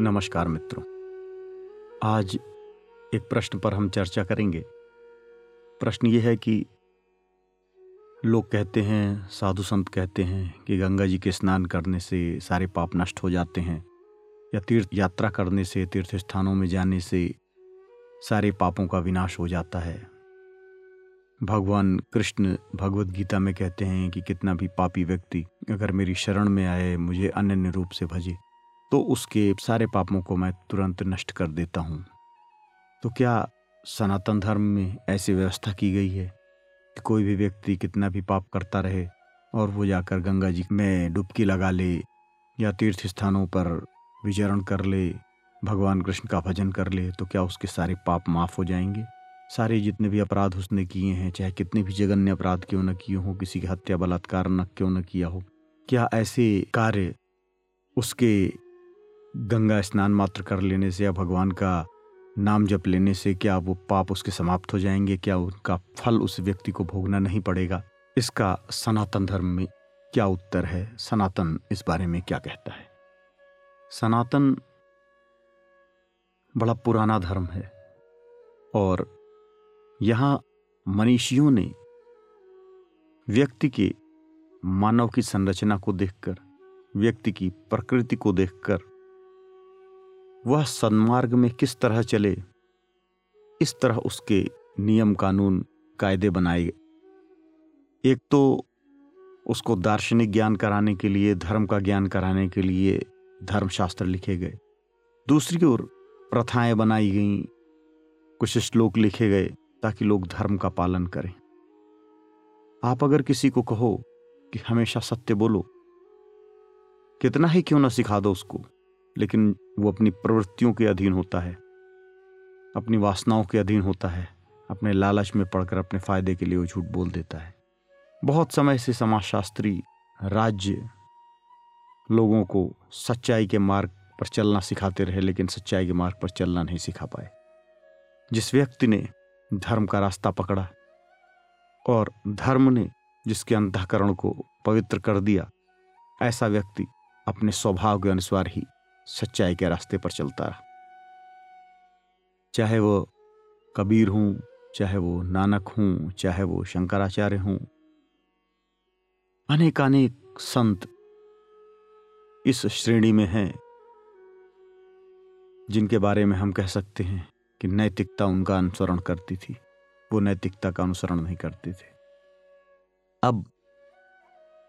नमस्कार मित्रों। आज एक प्रश्न पर हम चर्चा करेंगे। प्रश्न ये है कि लोग कहते हैं, साधु संत कहते हैं कि गंगा जी के स्नान करने से सारे पाप नष्ट हो जाते हैं या तीर्थ यात्रा करने से तीर्थ स्थानों में जाने से सारे पापों का विनाश हो जाता है। भगवान कृष्ण भगवत गीता में कहते हैं कि कितना भी पापी व्यक्ति अगर मेरी शरण में आए, मुझे अन्य रूप से भजे। तो उसके सारे पापों को मैं तुरंत नष्ट कर देता हूँ। तो क्या सनातन धर्म में ऐसी व्यवस्था की गई है कि कोई भी व्यक्ति कितना भी पाप करता रहे और वो जाकर गंगा जी में डुबकी लगा ले या तीर्थ स्थानों पर विचरण कर ले, भगवान कृष्ण का भजन कर ले तो क्या उसके सारे पाप माफ़ हो जाएँगे? सारे जितने भी अपराध उसने किए हैं, चाहे कितने भी जघन्य अपराध क्यों न किए हो, किसी की हत्या, बलात्कार न क्यों न किया हो, क्या ऐसे कार्य उसके गंगा स्नान मात्र कर लेने से या भगवान का नाम जप लेने से क्या वो पाप उसके समाप्त हो जाएँगे? क्या उनका फल उस व्यक्ति को भोगना नहीं पड़ेगा? इसका सनातन धर्म में क्या उत्तर है? सनातन इस बारे में क्या कहता है? सनातन बड़ा पुराना धर्म है और यहाँ मनीषियों ने व्यक्ति के मानव की संरचना को देखकर, व्यक्ति की प्रकृति को देखकर वह सन्मार्ग में किस तरह चले, इस तरह उसके नियम कानून कायदे बनाए एक तो उसको दार्शनिक ज्ञान कराने के लिए, धर्म का ज्ञान कराने के लिए धर्मशास्त्र लिखे गए। दूसरी ओर प्रथाएँ बनाई गई, कुछ श्लोक लिखे गए ताकि लोग धर्म का पालन करें। आप अगर किसी को कहो कि हमेशा सत्य बोलो, कितना ही क्यों ना सिखा दो उसको लेकिन वो अपनी प्रवृत्तियों के अधीन होता है, अपनी वासनाओं के अधीन होता है, अपने लालच में पड़कर अपने फ़ायदे के लिए वो झूठ बोल देता है। बहुत समय से समाजशास्त्री, राज्य लोगों को सच्चाई के मार्ग पर चलना सिखाते रहे, लेकिन सच्चाई के मार्ग पर चलना नहीं सिखा पाए। जिस व्यक्ति ने धर्म का रास्ता पकड़ा और धर्म ने जिसके अंतकरण को पवित्र कर दिया, ऐसा व्यक्ति अपने स्वभाव के अनुसार ही सच्चाई के रास्ते पर चलता रहा। चाहे वो कबीर हूँ, चाहे वो नानक हूँ, चाहे वो शंकराचार्य हूँ अनेक अनेक संत इस श्रेणी में हैं जिनके बारे में हम कह सकते हैं कि नैतिकता उनका अनुसरण करती थी। वो नैतिकता का अनुसरण नहीं करते थे। अब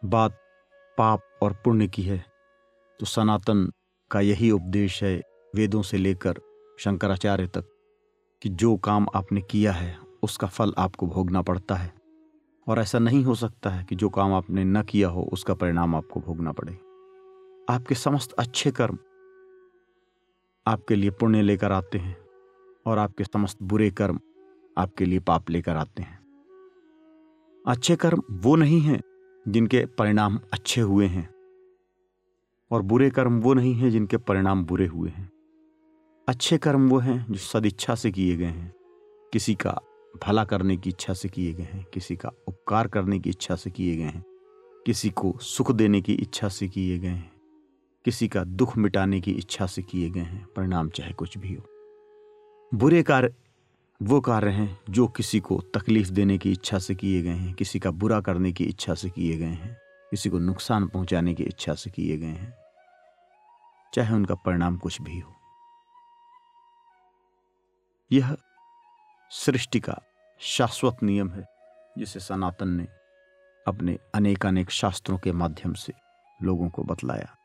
बात पाप और पुण्य की है तो सनातन का यही उपदेश है वेदों से लेकर शंकराचार्य तक कि जो काम आपने किया है, उसका फल आपको भोगना पड़ता है। और ऐसा नहीं हो सकता है कि जो काम आपने न किया हो, उसका परिणाम आपको भोगना पड़े। आपके समस्त अच्छे कर्म आपके लिए पुण्य लेकर आते हैं और आपके समस्त बुरे कर्म आपके लिए पाप लेकर आते हैं। अच्छे कर्म वो नहीं हैं जिनके परिणाम अच्छे हुए हैं। और बुरे कर्म वो नहीं हैं जिनके परिणाम बुरे हुए हैं। अच्छे कर्म वो हैं जो सदिच्छा से किए गए हैं। किसी का भला करने की इच्छा से किए गए हैं, किसी का उपकार करने की इच्छा से किए गए हैं, किसी को सुख देने की इच्छा से किए गए हैं, किसी का दुख मिटाने की इच्छा से किए गए हैं, परिणाम चाहे कुछ भी हो। बुरे कार्य वो कार्य हैं जो किसी को तकलीफ़ देने की इच्छा से किए गए हैं, किसी का बुरा करने की इच्छा से किए गए हैं। किसी को नुकसान पहुँचाने की इच्छा से किए गए हैं, चाहे उनका परिणाम कुछ भी हो। यह सृष्टि का शाश्वत नियम है, जिसे सनातन ने अपने अनेक अनेक शास्त्रों के माध्यम से लोगों को बतलाया।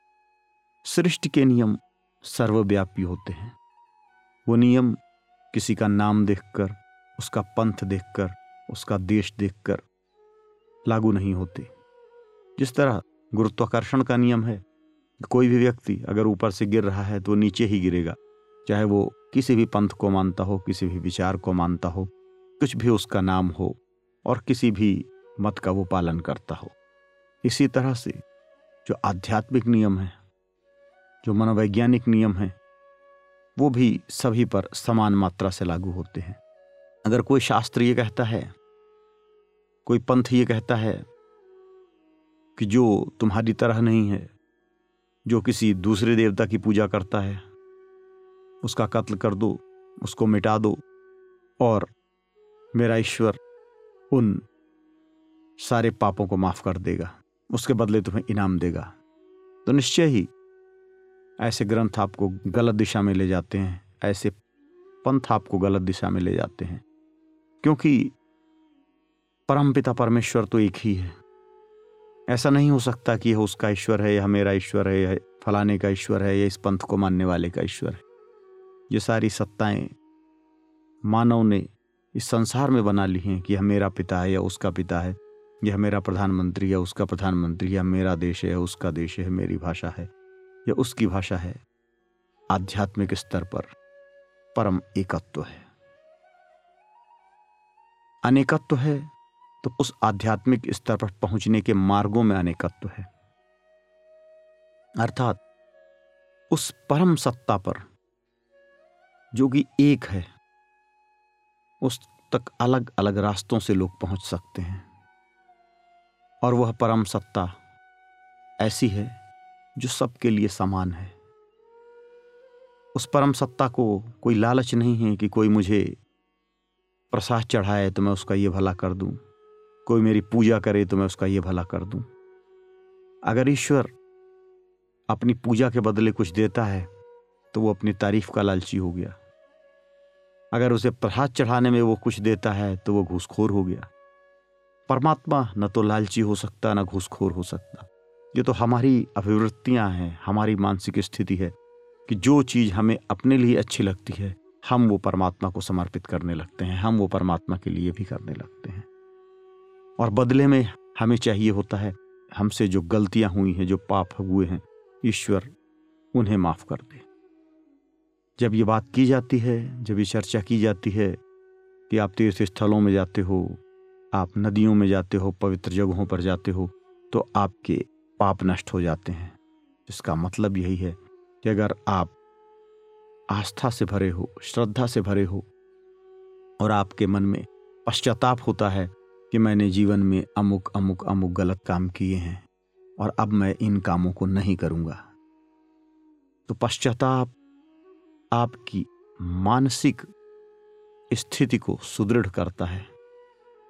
सृष्टि के नियम सर्वव्यापी होते हैं। वो नियम किसी का नाम देखकर, उसका पंथ देखकर, उसका देश देखकर लागू नहीं होते। जिस तरह गुरुत्वाकर्षण का नियम है, कोई भी व्यक्ति अगर ऊपर से गिर रहा है तो नीचे ही गिरेगा, चाहे वो किसी भी पंथ को मानता हो, किसी भी विचार को मानता हो, कुछ भी उसका नाम हो और किसी भी मत का वो पालन करता हो। इसी तरह से जो आध्यात्मिक नियम है, जो मनोवैज्ञानिक नियम है, वो भी सभी पर समान मात्रा से लागू होते हैं। अगर कोई शास्त्र ये कहता है, कोई पंथ ये कहता है कि जो तुम्हारी तरह नहीं है, जो किसी दूसरे देवता की पूजा करता है, उसका कत्ल कर दो, उसको मिटा दो, और मेरा ईश्वर उन सारे पापों को माफ़ कर देगा, उसके बदले तुम्हें इनाम देगा। तो निश्चय ही ऐसे ग्रंथ आपको गलत दिशा में ले जाते हैं, ऐसे पंथ आपको गलत दिशा में ले जाते हैं, क्योंकि परमपिता परमेश्वर तो एक ही है। ऐसा नहीं हो सकता कि यह उसका ईश्वर है, यह मेरा ईश्वर है, यह फलाने का ईश्वर है या इस पंथ को मानने वाले का ईश्वर है। ये सारी सत्ताएँ मानव ने इस संसार में बना ली हैं कि यह मेरा पिता है या उसका पिता है, यह मेरा प्रधानमंत्री या उसका प्रधानमंत्री या मेरा देश है उसका देश है मेरी भाषा है या उसकी भाषा है। आध्यात्मिक स्तर पर परम एकत्व है। अनेकत्व है तो उस आध्यात्मिक स्तर पर पहुँचने के मार्गों में अनेकत्व है। अर्थात उस परम सत्ता पर जो कि एक है, उस तक अलग अलग रास्तों से लोग पहुँच सकते हैं। और वह परम सत्ता ऐसी है जो सबके लिए समान है। उस परम सत्ता को कोई लालच नहीं है कि कोई मुझे प्रसाद चढ़ाए तो मैं उसका ये भला कर दूँ। कोई मेरी पूजा करे तो मैं उसका ये भला कर दूँ। अगर ईश्वर अपनी पूजा के बदले कुछ देता है तो वो अपनी तारीफ़ का लालची हो गया। अगर उसे प्रसाद चढ़ाने में वो कुछ देता है तो वो घूसखोर हो गया। परमात्मा न तो लालची हो सकता, न घूसखोर हो सकता। ये तो हमारी अभिवृत्तियाँ हैं, हमारी मानसिक स्थिति है, कि जो चीज़ हमें अपने लिए अच्छी लगती है, हम वो परमात्मा को समर्पित करने लगते हैं, हम वो परमात्मा के लिए भी करने लगते हैं। और बदले में हमें चाहिए होता है, हमसे जो गलतियाँ हुई हैं, जो पाप हुए हैं, ईश्वर उन्हें माफ़ कर दे। जब ये बात की जाती है, जब ये चर्चा की जाती है कि आप तीर्थ स्थलों में जाते हो, आप नदियों में जाते हो, पवित्र जगहों पर जाते हो तो आपके पाप नष्ट हो जाते हैं। इसका मतलब यही है कि अगर आप आस्था से भरे हो, श्रद्धा से भरे हो और आपके मन में पश्चाताप होता है कि मैंने जीवन में अमुक अमुक अमुक गलत काम किए हैं और अब मैं इन कामों को नहीं करूँगा। तो पश्चाताप आपकी मानसिक स्थिति को सुदृढ़ करता है।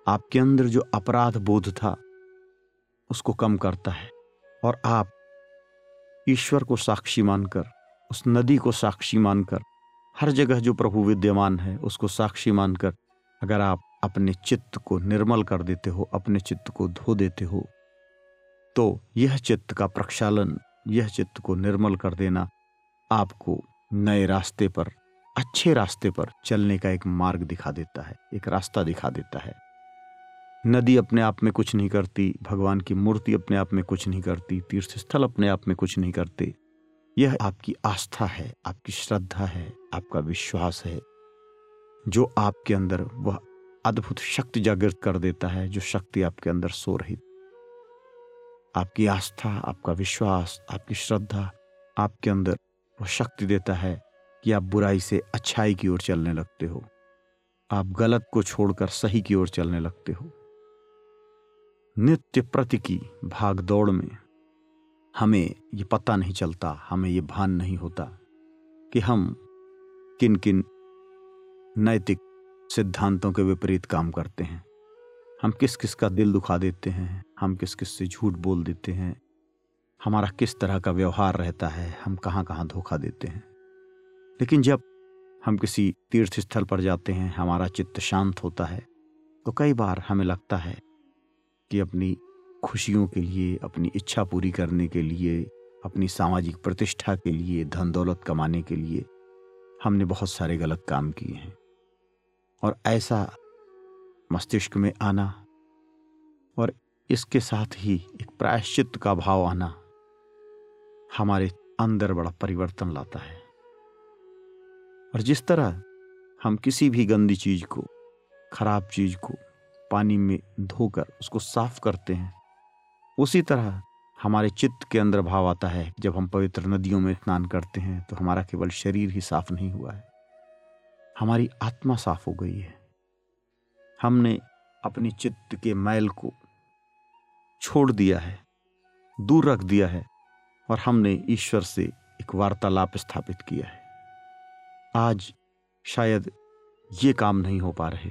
आपके अंदर जो अपराध बोध था, उसको कम करता है और आप ईश्वर को साक्षी मानकर, उस नदी को साक्षी मानकर, हर जगह जो प्रभु विद्यमान है, उसको साक्षी मानकर अगर आप अपने चित्त को निर्मल कर देते हो, अपने चित्त को धो देते हो तो यह चित्त का प्रक्षालन, यह चित्त को निर्मल कर देना आपको नए रास्ते पर, अच्छे रास्ते पर चलने का एक मार्ग दिखा देता है, एक रास्ता दिखा देता है। नदी अपने आप में कुछ नहीं करती, भगवान की मूर्ति अपने आप में कुछ नहीं करती तीर्थ स्थल अपने आप में कुछ नहीं करते, यह आपकी आस्था है, आपकी श्रद्धा है, आपका विश्वास है, जो आपके अंदर वह अद्भुत शक्ति जागृत कर देता है जो शक्ति आपके अंदर सो रही आपकी आस्था, आपका विश्वास, आपकी श्रद्धा, आपके अंदर वह शक्ति देता है कि आप बुराई से अच्छाई की ओर चलने लगते हो। आप गलत को छोड़कर सही की ओर चलने लगते हो। नित्य प्रति की भाग दौड़ में हमें ये पता नहीं चलता, हमें ये भान नहीं होता कि हम किन किन नैतिक सिद्धांतों के विपरीत काम करते हैं। हम किस किस का दिल दुखा देते हैं, हम किस किस से झूठ बोल देते हैं, हमारा किस तरह का व्यवहार रहता है, हम कहाँ कहाँ धोखा देते हैं। लेकिन जब हम किसी तीर्थ स्थल पर जाते हैं, हमारा चित्त शांत होता है तो कई बार हमें लगता है कि अपनी खुशियों के लिए, अपनी इच्छा पूरी करने के लिए, अपनी सामाजिक प्रतिष्ठा के लिए धन दौलत कमाने के लिए हमने बहुत सारे गलत काम किए हैं। और ऐसा मस्तिष्क में आना और इसके साथ ही एक प्रायश्चित का भाव आना हमारे अंदर बड़ा परिवर्तन लाता है। और जिस तरह हम किसी भी गंदी चीज़ को, खराब चीज़ को पानी में धोकर उसको साफ़ करते हैं, उसी तरह हमारे चित्त के अंदर भाव आता है। जब हम पवित्र नदियों में स्नान करते हैं तो हमारा केवल शरीर ही साफ़ नहीं हुआ है। हमारी आत्मा साफ़ हो गई है। हमने अपनी चित्त के मैल को छोड़ दिया है, दूर रख दिया है और हमने ईश्वर से एक वार्तालाप स्थापित किया है। आज शायद ये काम नहीं हो पा रहे,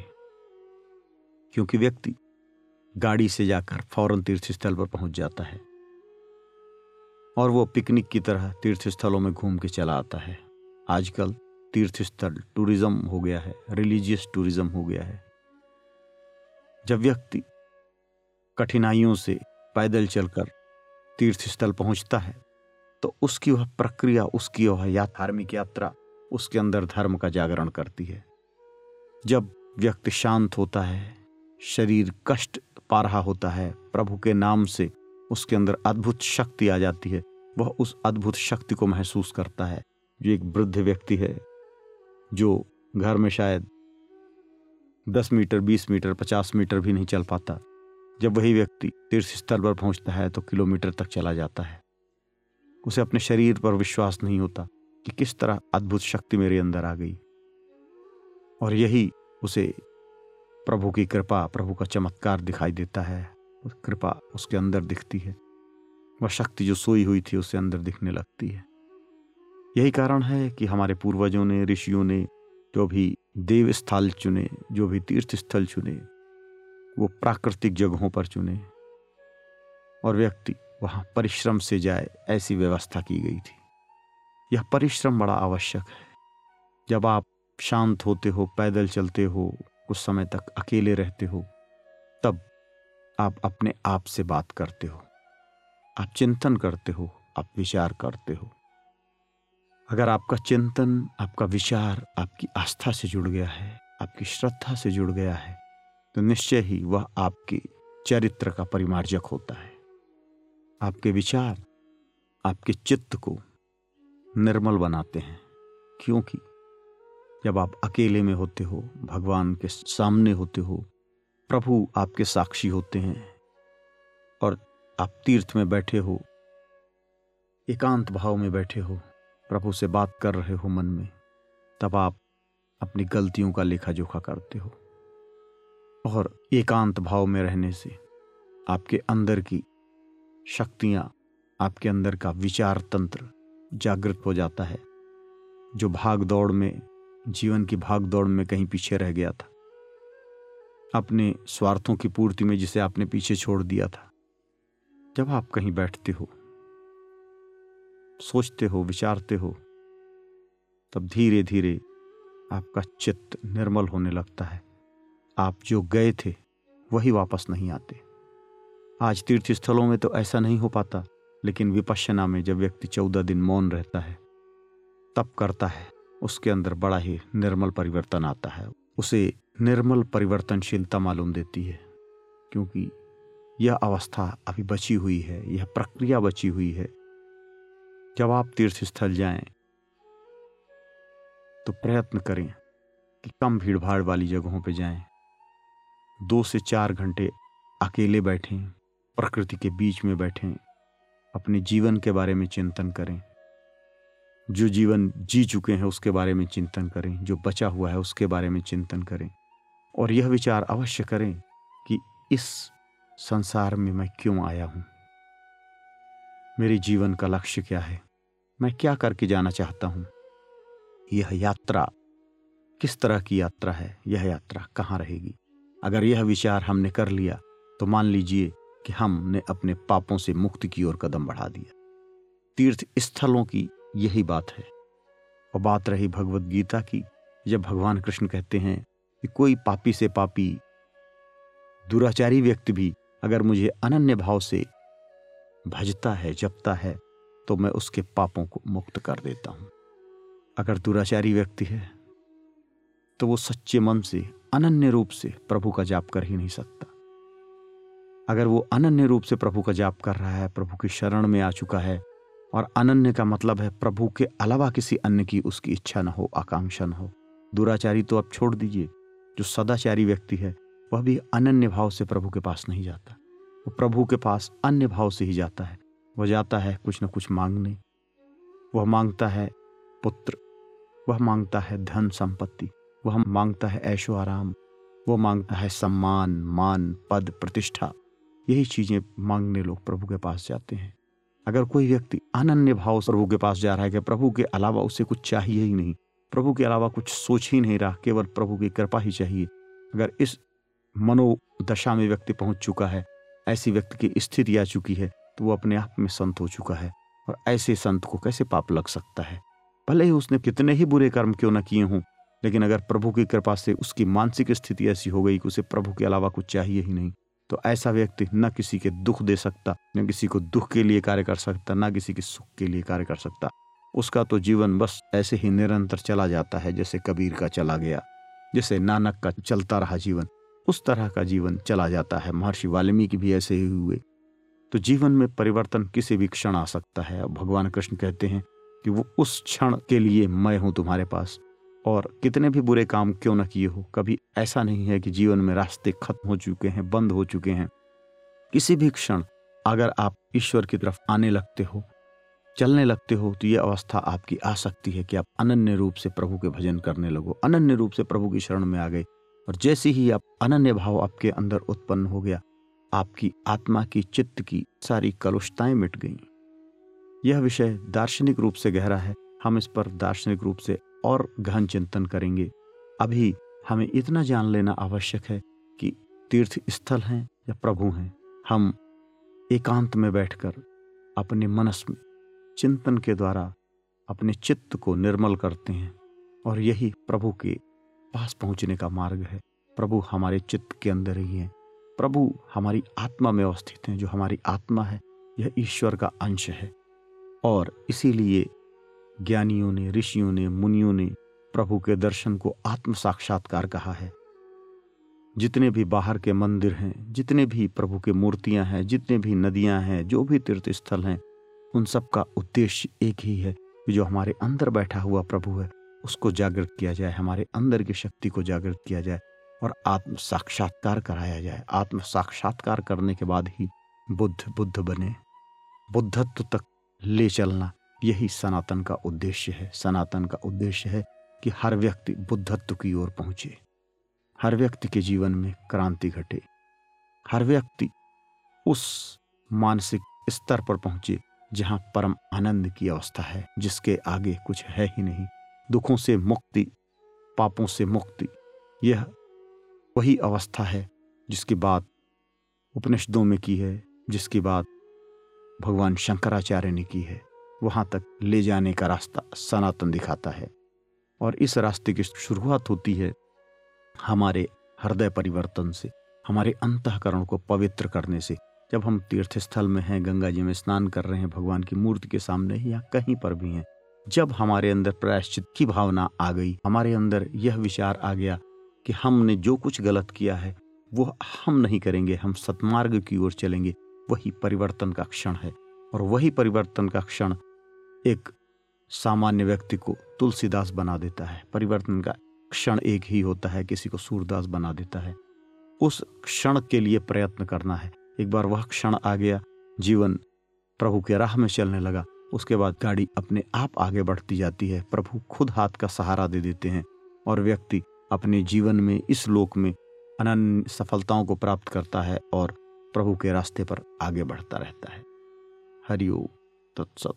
क्योंकि व्यक्ति गाड़ी से जाकर फ़ौरन तीर्थ स्थल पर पहुँच जाता है और वो पिकनिक की तरह तीर्थ स्थलों में घूम के चला आता है। आजकल तीर्थ स्थल टूरिज़्म हो गया है, रिलीजियस टूरिज़्म हो गया है। जब व्यक्ति कठिनाइयों से पैदल चलकर तीर्थ स्थल पहुँचता है तो उसकी वह प्रक्रिया, उसकी वह या धार्मिक यात्रा, उसके अंदर धर्म का जागरण करती है। जब व्यक्ति शांत होता है, शरीर कष्ट पा रहा होता है, प्रभु के नाम से उसके अंदर अद्भुत शक्ति आ जाती है, वह उस अद्भुत शक्ति को महसूस करता है। जो एक वृद्ध व्यक्ति है जो घर में शायद दस मीटर, बीस मीटर, पचास मीटर भी नहीं चल पाता। जब वही व्यक्ति तीर्थ स्थल पर पहुँचता है तो किलोमीटर तक चला जाता है। उसे अपने शरीर पर विश्वास नहीं होता कि किस तरह अद्भुत शक्ति मेरे अंदर आ गई। और यही उसे प्रभु की कृपा, प्रभु का चमत्कार दिखाई देता है। उस कृपा उसके अंदर दिखती है। वह शक्ति जो सोई हुई थी उससे अंदर दिखने लगती है। यही कारण है कि हमारे पूर्वजों ने, ऋषियों ने, जो भी देव स्थल चुने, जो भी तीर्थ स्थल चुने, वो प्राकृतिक जगहों पर चुने और व्यक्ति वहाँ परिश्रम से जाए, ऐसी व्यवस्था की गई थी। यह परिश्रम बड़ा आवश्यक है। जब आप शांत होते हो, पैदल चलते हो कुछ समय तक अकेले रहते हो, तब आप अपने आप से बात करते हो। आप चिंतन करते हो, आप विचार करते हो। अगर आपका चिंतन, आपका विचार आपकी आस्था से जुड़ गया है, आपकी श्रद्धा से जुड़ गया है तो निश्चय ही वह आपके चरित्र का परिमार्जक होता है। आपके विचार, आपके चित्त को निर्मल बनाते हैं, क्योंकि जब आप अकेले में होते हो, भगवान के सामने होते हो, प्रभु आपके साक्षी होते हैं, और आप तीर्थ में बैठे हो, एकांत भाव में बैठे हो प्रभु से बात कर रहे हो मन में, तब आप अपनी गलतियों का लेखा जोखा करते हो। और एकांत भाव में रहने से आपके अंदर की शक्तियाँ, आपके अंदर का विचार तंत्र जागृत हो जाता है, जो भाग दौड़ में, जीवन की भाग दौड़ में कहीं पीछे रह गया था। अपने स्वार्थों की पूर्ति में जिसे आपने पीछे छोड़ दिया था, जब आप कहीं बैठते हो सोचते हो, विचारते हो, तब धीरे धीरे आपका चित्त निर्मल होने लगता है। आप जो गए थे, वही वापस नहीं आते। आज तीर्थ स्थलों में तो ऐसा नहीं हो पाता, लेकिन विपश्यना में जब व्यक्ति चौदह दिन मौन रहता है, तब करता है। उसके अंदर बड़ा ही निर्मल परिवर्तन आता है। उसे निर्मल परिवर्तनशीलता मालूम देती है, क्योंकि यह अवस्था अभी बची हुई है, यह प्रक्रिया बची हुई है। जब आप तीर्थ स्थल जाएँ तो प्रयत्न करें कि कम भीड़ भाड़ वाली जगहों पर जाएँ। दो से चार घंटे अकेले बैठें, प्रकृति के बीच में बैठें, अपने जीवन के बारे में चिंतन करें। जो जीवन जी चुके हैं, उसके बारे में चिंतन करें। जो बचा हुआ है, उसके बारे में चिंतन करें। और यह विचार अवश्य करें कि इस संसार में मैं क्यों आया हूँ? मेरे जीवन का लक्ष्य क्या है? मैं क्या करके जाना चाहता हूँ? यह यात्रा, किस तरह की यात्रा है? यह यात्रा कहाँ रहेगी? अगर यह विचार हमने कर लिया तो मान लीजिए कि हमने अपने पापों से मुक्ति की ओर कदम बढ़ा दिया। तीर्थ स्थलों की यही बात है। और बात रही भगवत गीता की, जब भगवान कृष्ण कहते हैं कि कोई पापी से पापी, दुराचारी व्यक्ति भी अगर मुझे अनन्य भाव से भजता है, जपता है तो मैं उसके पापों को मुक्त कर देता हूँ। अगर दुराचारी व्यक्ति है तो वो सच्चे मन से, अनन्य रूप से प्रभु का जाप कर ही नहीं सकता। अगर वो अनन्य रूप से प्रभु का जाप कर रहा है, प्रभु की शरण में आ चुका है, और अनन्य का मतलब है प्रभु के अलावा किसी अन्य की उसकी इच्छा न हो, आकांक्षा न हो, दुराचारी तो अब छोड़ दीजिए। जो सदाचारी व्यक्ति है, वह भी अनन्य भाव से प्रभु के पास नहीं जाता। वो प्रभु के पास अन्य भाव से ही जाता है। वह जाता है कुछ न कुछ मांगने। वह माँगता है पुत्र। वह माँगता है धन संपत्ति। वह माँगता है ऐशो आराम। वह माँगता है सम्मान, मान, पद, प्रतिष्ठा। यही चीज़ें मांगने लोग प्रभु के पास जाते हैं। अगर कोई व्यक्ति अनन्य भाव प्रभु के पास जा रहा है कि प्रभु के अलावा उसे कुछ चाहिए ही नहीं, प्रभु के अलावा कुछ सोच ही नहीं रहा, केवल प्रभु की कृपा ही चाहिए। अगर इस मनोदशा में व्यक्ति पहुँच चुका है ऐसी व्यक्ति की स्थिति आ चुकी है तो वो अपने आप में संत हो चुका है और ऐसे संत को कैसे पाप लग सकता है? भले ही उसने कितने ही बुरे कर्म क्यों न किए हों, लेकिन अगर प्रभु की कृपा से उसकी मानसिक स्थिति ऐसी हो गई कि उसे प्रभु के अलावा कुछ चाहिए ही नहीं तो ऐसा व्यक्ति न किसी के दुख दे सकता, न किसी को दुख के लिए कार्य कर सकता, न किसी के सुख के लिए कार्य कर सकता। उसका तो जीवन बस ऐसे ही निरंतर चला जाता है जैसे कबीर का चला गया, जैसे नानक का चलता रहा जीवन। उस तरह का जीवन चला जाता है। महर्षि वाल्मीकि भी ऐसे ही हुए। तो जीवन में परिवर्तन किसी भी क्षण आ सकता है। अब भगवान कृष्ण कहते हैं कि वो उस क्षण के लिए मैं हूँ तुम्हारे पास। और कितने भी बुरे काम क्यों न किए हो, कभी ऐसा नहीं है कि जीवन में रास्ते खत्म हो चुके हैं, बंद हो चुके हैं। किसी भी क्षण अगर आप ईश्वर की तरफ़ आने लगते हो, चलने लगते हो तो ये अवस्था आपकी आ सकती है कि आप अनन्य रूप से प्रभु के भजन करने लगो। अनन्य रूप से प्रभु की शरण में आ गए। और जैसे ही आप अनन्य भाव आपके अंदर उत्पन्न हो गया, आपकी आत्मा की चित्त की सारी कलुषताएँ मिट गईं। यह विषय दार्शनिक रूप से गहरा है। हम इस पर दार्शनिक रूप से और गहन चिंतन करेंगे। अभी हमें इतना जान लेना आवश्यक है कि तीर्थ स्थल हैं या प्रभु हैं। हम एकांत में बैठकर अपने मनस में चिंतन के द्वारा अपने चित्त को निर्मल करते हैं और यही प्रभु के पास पहुँचने का मार्ग है। प्रभु हमारे चित्त के अंदर ही है। प्रभु हमारी आत्मा में अवस्थित हैं, जो हमारी आत्मा है, यह ईश्वर का अंश है। और इसीलिए ज्ञानियों ने, ऋषियों ने, मुनियों ने प्रभु के दर्शन को आत्म साक्षात्कार कहा है। जितने भी बाहर के मंदिर हैं, जितने भी प्रभु के मूर्तियाँ हैं, जितने भी नदियाँ हैं, जो भी तीर्थ स्थल हैं, उन सब का उद्देश्य एक ही है जो हमारे अंदर बैठा हुआ प्रभु है उसको जागृत किया जाए, हमारे अंदर की शक्ति को जागृत किया जाए और आत्म साक्षात्कार कराया जाए। आत्म साक्षात्कार करने के बाद ही बुद्ध बुद्ध बने। बुद्धत्व तक ले चलना, यही सनातन का उद्देश्य है। सनातन का उद्देश्य है कि हर व्यक्ति बुद्धत्व की ओर पहुँचे। हर व्यक्ति के जीवन में क्रांति घटे। हर व्यक्ति उस मानसिक स्तर पर पहुँचे जहाँ परम आनंद की अवस्था है, जिसके आगे कुछ है ही नहीं। दुखों से मुक्ति, पापों से मुक्ति, यह वही अवस्था है जिसकी बात उपनिषदों में की है, जिसकी बात भगवान शंकराचार्य ने की है। वहाँ तक ले जाने का रास्ता सनातन दिखाता है और इस रास्ते की शुरुआत होती है हमारे हृदय परिवर्तन से, हमारे अंतकरण को पवित्र करने से। जब हम तीर्थ स्थल में हैं, गंगा जी में स्नान कर रहे हैं, भगवान की मूर्ति के सामने या कहीं पर भी हैं जब हमारे अंदर प्रायश्चित की भावना आ गई, हमारे अंदर यह विचार आ गया कि हमने जो कुछ गलत किया है, वो हम नहीं करेंगे, हम सतमार्ग की ओर चलेंगे, वही परिवर्तन का क्षण है। और वही परिवर्तन का क्षण एक सामान्य व्यक्ति को तुलसीदास बना देता है। परिवर्तन का क्षण एक ही होता है, किसी को सूरदास बना देता है। उस क्षण के लिए प्रयत्न करना है। एक बार वह क्षण आ गया, जीवन प्रभु के राह में चलने लगा। उसके बाद गाड़ी अपने आप आगे बढ़ती जाती है। प्रभु खुद हाथ का सहारा दे देते हैं और व्यक्ति अपने जीवन में इस लोक में अनन्य सफलताओं को प्राप्त करता है और प्रभु के रास्ते पर आगे बढ़ता रहता है। हरिओम, तत्सत।